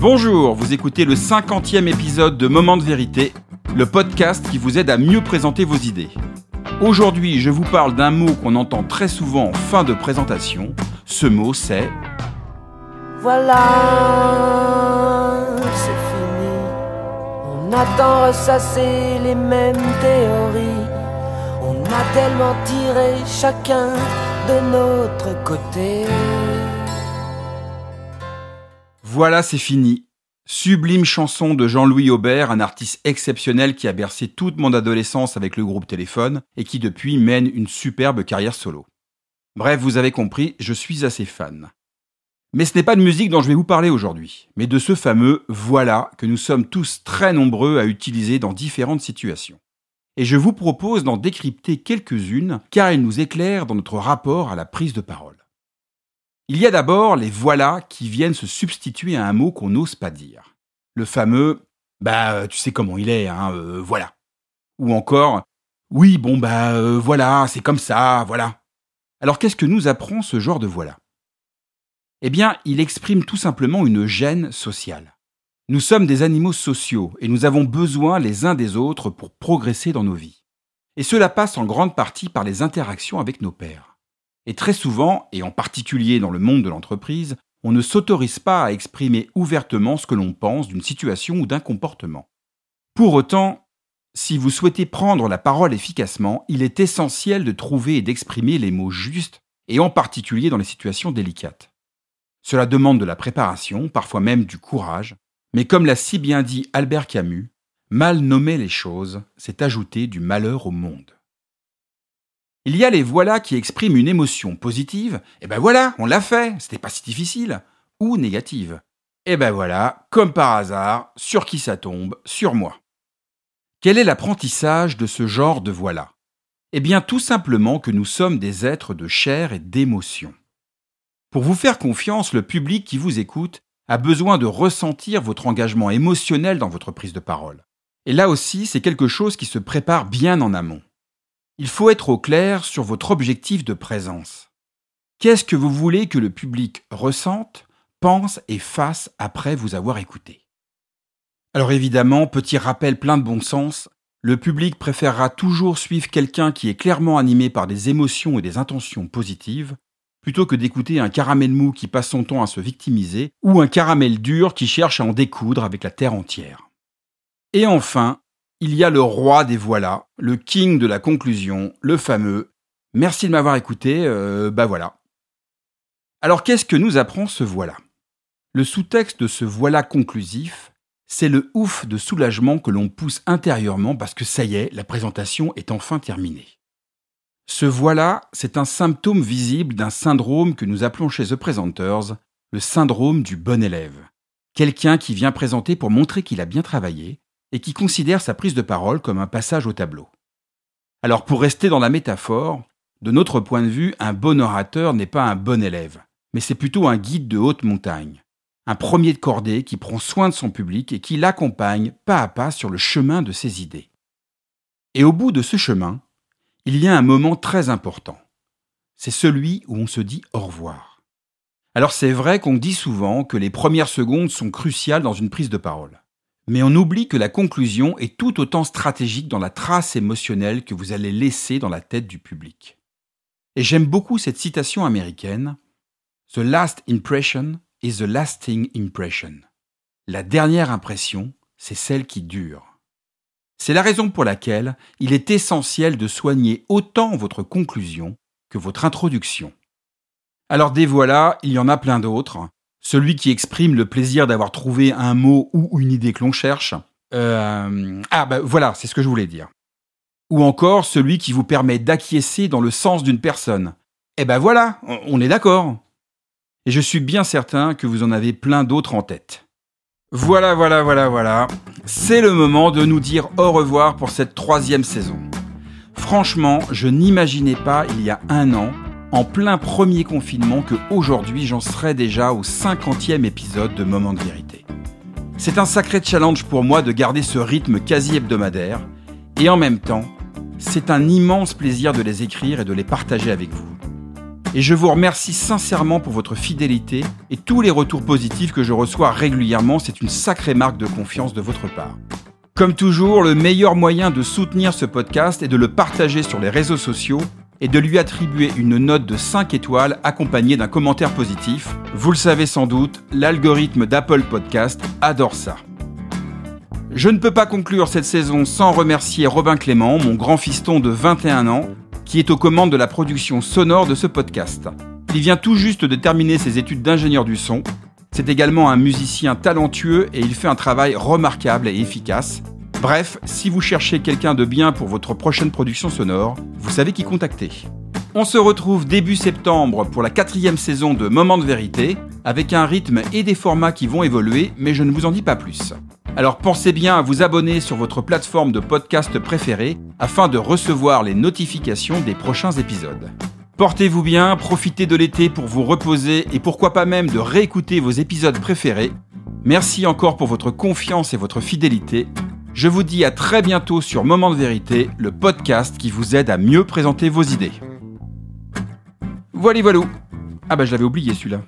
Bonjour, vous écoutez le 50e épisode de Moment de vérité, le podcast qui vous aide à mieux présenter vos idées. Aujourd'hui, je vous parle d'un mot qu'on entend très souvent en fin de présentation. Ce mot, c'est Voilà, c'est fini. On attend ressasser les mêmes théories. On a tellement tiré chacun de notre côté. Voilà, c'est fini. Sublime chanson de Jean-Louis Aubert, un artiste exceptionnel qui a bercé toute mon adolescence avec le groupe Téléphone et qui depuis mène une superbe carrière solo. Bref, vous avez compris, je suis assez fan. Mais ce n'est pas de musique dont je vais vous parler aujourd'hui, mais de ce fameux voilà que nous sommes tous très nombreux à utiliser dans différentes situations. Et je vous propose d'en décrypter quelques-unes car elles nous éclairent dans notre rapport à la prise de parole. Il y a d'abord les voilà qui viennent se substituer à un mot qu'on n'ose pas dire. Le fameux bah euh, tu sais comment il est, hein, euh, voilà. Ou encore oui bon bah euh, voilà, c'est comme ça, voilà. Alors qu'est-ce que nous apprend ce genre de voilà? Eh bien, il exprime tout simplement une gêne sociale. Nous sommes des animaux sociaux et nous avons besoin les uns des autres pour progresser dans nos vies. Et cela passe en grande partie par les interactions avec nos pairs. Et très souvent, et en particulier dans le monde de l'entreprise, on ne s'autorise pas à exprimer ouvertement ce que l'on pense d'une situation ou d'un comportement. Pour autant, si vous souhaitez prendre la parole efficacement, il est essentiel de trouver et d'exprimer les mots justes, et en particulier dans les situations délicates. Cela demande de la préparation, parfois même du courage, mais comme l'a si bien dit Albert Camus, mal nommer les choses, c'est ajouter du malheur au monde. Il y a les voilà qui expriment une émotion positive, et ben voilà, on l'a fait, c'était pas si difficile, ou négative. Et ben voilà, comme par hasard, sur qui ça tombe? Sur moi. Quel est l'apprentissage de ce genre de voilà? Eh bien tout simplement que nous sommes des êtres de chair et d'émotion. Pour vous faire confiance, le public qui vous écoute a besoin de ressentir votre engagement émotionnel dans votre prise de parole. Et là aussi, c'est quelque chose qui se prépare bien en amont il faut être au clair sur votre objectif de présence. Qu'est-ce que vous voulez que le public ressente, pense et fasse après vous avoir écouté? Alors évidemment, petit rappel plein de bon sens, le public préférera toujours suivre quelqu'un qui est clairement animé par des émotions et des intentions positives, plutôt que d'écouter un caramel mou qui passe son temps à se victimiser, ou un caramel dur qui cherche à en découdre avec la terre entière. Et enfin, il y a le roi des voilà, le king de la conclusion, le fameux Merci de m'avoir écouté, euh, bah voilà. Alors qu'est-ce que nous apprend ce voilà? Le sous-texte de ce voilà conclusif, c'est le ouf de soulagement que l'on pousse intérieurement parce que ça y est, la présentation est enfin terminée. Ce voilà, c'est un symptôme visible d'un syndrome que nous appelons chez The Presenters le syndrome du bon élève. Quelqu'un qui vient présenter pour montrer qu'il a bien travaillé, et qui considère sa prise de parole comme un passage au tableau. Alors pour rester dans la métaphore, de notre point de vue, un bon orateur n'est pas un bon élève, mais c'est plutôt un guide de haute montagne, un premier de cordée qui prend soin de son public et qui l'accompagne pas à pas sur le chemin de ses idées. Et au bout de ce chemin, il y a un moment très important. C'est celui où on se dit au revoir. Alors c'est vrai qu'on dit souvent que les premières secondes sont cruciales dans une prise de parole. Mais on oublie que la conclusion est tout autant stratégique dans la trace émotionnelle que vous allez laisser dans la tête du public. Et j'aime beaucoup cette citation américaine The last impression is the lasting impression. La dernière impression, c'est celle qui dure. C'est la raison pour laquelle il est essentiel de soigner autant votre conclusion que votre introduction. Alors des voilà, il y en a plein d'autres, celui qui exprime le plaisir d'avoir trouvé un mot ou une idée que l'on cherche. Euh, ah ben voilà, c'est ce que je voulais dire. Ou encore celui qui vous permet d'acquiescer dans le sens d'une personne. Eh ben voilà, on est d'accord. Et je suis bien certain que vous en avez plein d'autres en tête. Voilà, voilà, voilà, voilà. C'est le moment de nous dire au revoir pour cette troisième saison. Franchement, je n'imaginais pas il y a un an en plein premier confinement que aujourd'hui j'en serais déjà au 50e épisode de Moment de vérité. C'est un sacré challenge pour moi de garder ce rythme quasi hebdomadaire et en même temps, c'est un immense plaisir de les écrire et de les partager avec vous. Et je vous remercie sincèrement pour votre fidélité et tous les retours positifs que je reçois régulièrement. C'est une sacrée marque de confiance de votre part. Comme toujours, le meilleur moyen de soutenir ce podcast est de le partager sur les réseaux sociaux et de lui attribuer une note de 5 étoiles accompagnée d'un commentaire positif. Vous le savez sans doute, l'algorithme d'Apple Podcast adore ça. Je ne peux pas conclure cette saison sans remercier Robin Clément, mon grand fiston de 21 ans, qui est aux commandes de la production sonore de ce podcast. Il vient tout juste de terminer ses études d'ingénieur du son. C'est également un musicien talentueux et il fait un travail remarquable et efficace. Bref, si vous cherchez quelqu'un de bien pour votre prochaine production sonore, vous savez qui contacter. On se retrouve début septembre pour la quatrième saison de Moment de vérité, avec un rythme et des formats qui vont évoluer, mais je ne vous en dis pas plus. Alors pensez bien à vous abonner sur votre plateforme de podcast préférée afin de recevoir les notifications des prochains épisodes. Portez-vous bien, profitez de l'été pour vous reposer et pourquoi pas même de réécouter vos épisodes préférés. Merci encore pour votre confiance et votre fidélité. Je vous dis à très bientôt sur Moment de vérité, le podcast qui vous aide à mieux présenter vos idées. Voilà, voilà. Ah bah je l'avais oublié celui-là.